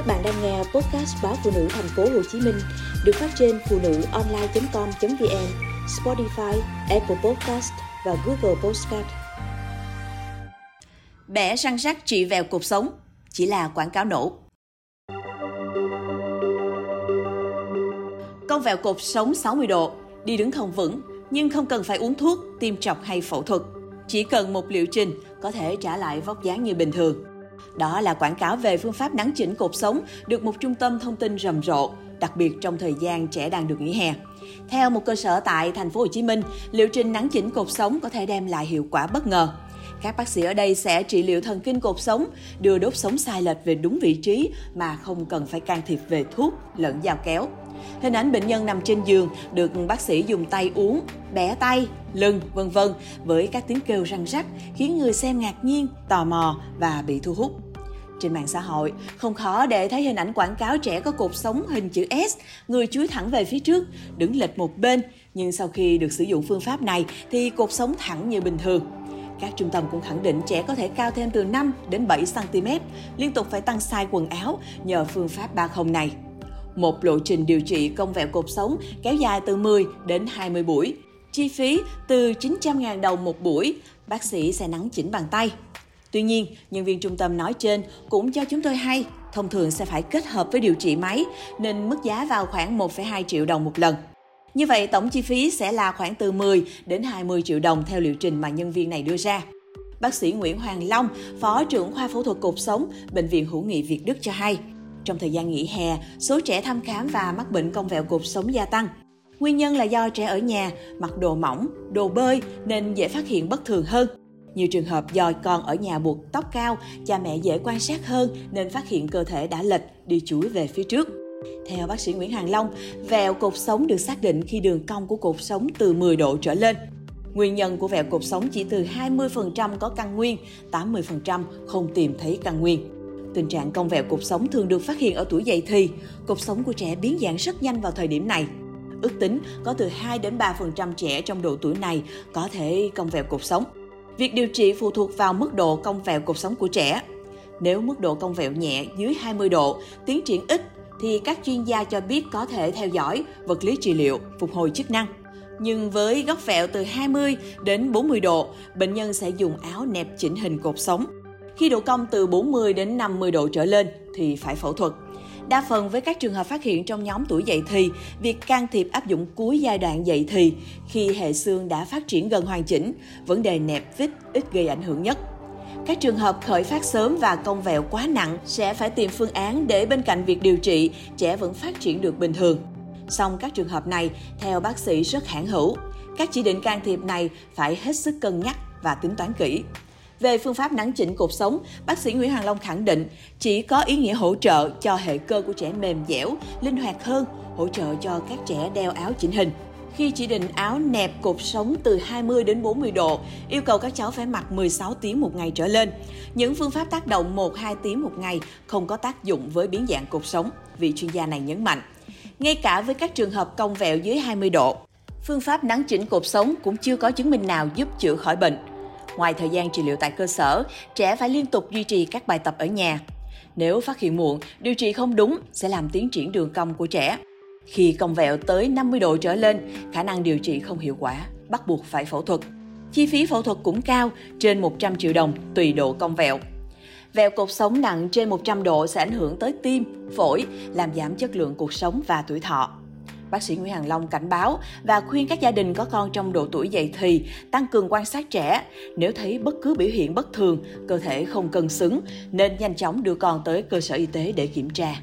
Các bạn đang nghe podcast báo phụ nữ thành phố Hồ Chí Minh được phát trên phụ nữ online.com.vn, Spotify, Apple Podcast và Google Podcast. Bẻ răng rắc trị vèo cuộc sống chỉ là quảng cáo nổ. Con vẹo cột sống 60 độ, đi đứng không vững nhưng không cần phải uống thuốc, tiêm trọc hay phẫu thuật. Chỉ cần một liệu trình có thể trả lại vóc dáng như bình thường. Đó là quảng cáo về phương pháp nắn chỉnh cột sống được một trung tâm thông tin rầm rộ, đặc biệt trong thời gian trẻ đang được nghỉ hè. Theo một cơ sở tại thành phố Hồ Chí Minh, liệu trình nắn chỉnh cột sống có thể đem lại hiệu quả bất ngờ. Các bác sĩ ở đây sẽ trị liệu thần kinh cột sống, đưa đốt sống sai lệch về đúng vị trí mà không cần phải can thiệp về thuốc lẫn dao kéo. Hình ảnh bệnh nhân nằm trên giường được bác sĩ dùng tay uống, bẻ tay, lưng, vân vân với các tiếng kêu răng rắc khiến người xem ngạc nhiên, tò mò và bị thu hút. Trên mạng xã hội, không khó để thấy hình ảnh quảng cáo trẻ có cột sống hình chữ S, người chúi thẳng về phía trước, đứng lệch một bên. Nhưng sau khi được sử dụng phương pháp này thì cột sống thẳng như bình thường. Các trung tâm cũng khẳng định trẻ có thể cao thêm từ 5 đến 7 cm, liên tục phải tăng size quần áo nhờ phương pháp 30 này. Một lộ trình điều trị cong vẹo cột sống kéo dài từ 10 đến 20 buổi. Chi phí từ 900.000 đồng một buổi, bác sĩ sẽ nắng chỉnh bằng tay. Tuy nhiên, nhân viên trung tâm nói trên cũng cho chúng tôi hay, thông thường sẽ phải kết hợp với điều trị máy, nên mức giá vào khoảng 1,2 triệu đồng một lần. Như vậy, tổng chi phí sẽ là khoảng từ 10 đến 20 triệu đồng theo liệu trình mà nhân viên này đưa ra. Bác sĩ Nguyễn Hoàng Long, Phó trưởng khoa phẫu thuật cột sống, Bệnh viện Hữu nghị Việt Đức cho hay, trong thời gian nghỉ hè, số trẻ thăm khám và mắc bệnh cong vẹo cột sống gia tăng. Nguyên nhân là do trẻ ở nhà, mặc đồ mỏng, đồ bơi nên dễ phát hiện bất thường hơn. Nhiều trường hợp do con ở nhà buộc tóc cao, cha mẹ dễ quan sát hơn nên phát hiện cơ thể đã lệch, đi chuối về phía trước. Theo bác sĩ Nguyễn Hàng Long, vẹo cột sống được xác định khi đường cong của cột sống từ 10 độ trở lên. Nguyên nhân của vẹo cột sống chỉ từ 20% có căn nguyên, 80% không tìm thấy căn nguyên. Tình trạng cong vẹo cột sống thường được phát hiện ở tuổi dậy thì. Cột sống của trẻ biến dạng rất nhanh vào thời điểm này. Ước tính có từ 2 đến 3% trẻ trong độ tuổi này có thể cong vẹo cột sống. Việc điều trị phụ thuộc vào mức độ cong vẹo cột sống của trẻ. Nếu mức độ cong vẹo nhẹ dưới 20 độ, tiến triển ít thì các chuyên gia cho biết có thể theo dõi vật lý trị liệu, phục hồi chức năng. Nhưng với góc vẹo từ 20 đến 40 độ, bệnh nhân sẽ dùng áo nẹp chỉnh hình cột sống. Khi độ cong từ 40 đến 50 độ trở lên thì phải phẫu thuật. Đa phần với các trường hợp phát hiện trong nhóm tuổi dậy thì, việc can thiệp áp dụng cuối giai đoạn dậy thì khi hệ xương đã phát triển gần hoàn chỉnh, vấn đề nẹp vít ít gây ảnh hưởng nhất. Các trường hợp khởi phát sớm và cong vẹo quá nặng sẽ phải tìm phương án để bên cạnh việc điều trị, trẻ vẫn phát triển được bình thường. Song các trường hợp này, theo bác sĩ rất hãn hữu, các chỉ định can thiệp này phải hết sức cân nhắc và tính toán kỹ. Về phương pháp nắn chỉnh cột sống, bác sĩ Nguyễn Hoàng Long khẳng định chỉ có ý nghĩa hỗ trợ cho hệ cơ của trẻ mềm dẻo, linh hoạt hơn, hỗ trợ cho các trẻ đeo áo chỉnh hình. Khi chỉ định áo nẹp cột sống từ 20 đến 40 độ, yêu cầu các cháu phải mặc 16 tiếng một ngày trở lên. Những phương pháp tác động 1-2 tiếng một ngày không có tác dụng với biến dạng cột sống, vị chuyên gia này nhấn mạnh. Ngay cả với các trường hợp cong vẹo dưới 20 độ, phương pháp nắn chỉnh cột sống cũng chưa có chứng minh nào giúp chữa khỏi bệnh. Ngoài thời gian trị liệu tại cơ sở, trẻ phải liên tục duy trì các bài tập ở nhà. Nếu phát hiện muộn, điều trị không đúng sẽ làm tiến triển đường cong của trẻ. Khi cong vẹo tới 50 độ trở lên, khả năng điều trị không hiệu quả, bắt buộc phải phẫu thuật. Chi phí phẫu thuật cũng cao, trên 100 triệu đồng tùy độ cong vẹo. Vẹo cột sống nặng trên 100 độ sẽ ảnh hưởng tới tim, phổi, làm giảm chất lượng cuộc sống và tuổi thọ. Bác sĩ Nguyễn Hằng Long cảnh báo và khuyên các gia đình có con trong độ tuổi dậy thì tăng cường quan sát trẻ. Nếu thấy bất cứ biểu hiện bất thường, cơ thể không cân xứng, nên nhanh chóng đưa con tới cơ sở y tế để kiểm tra.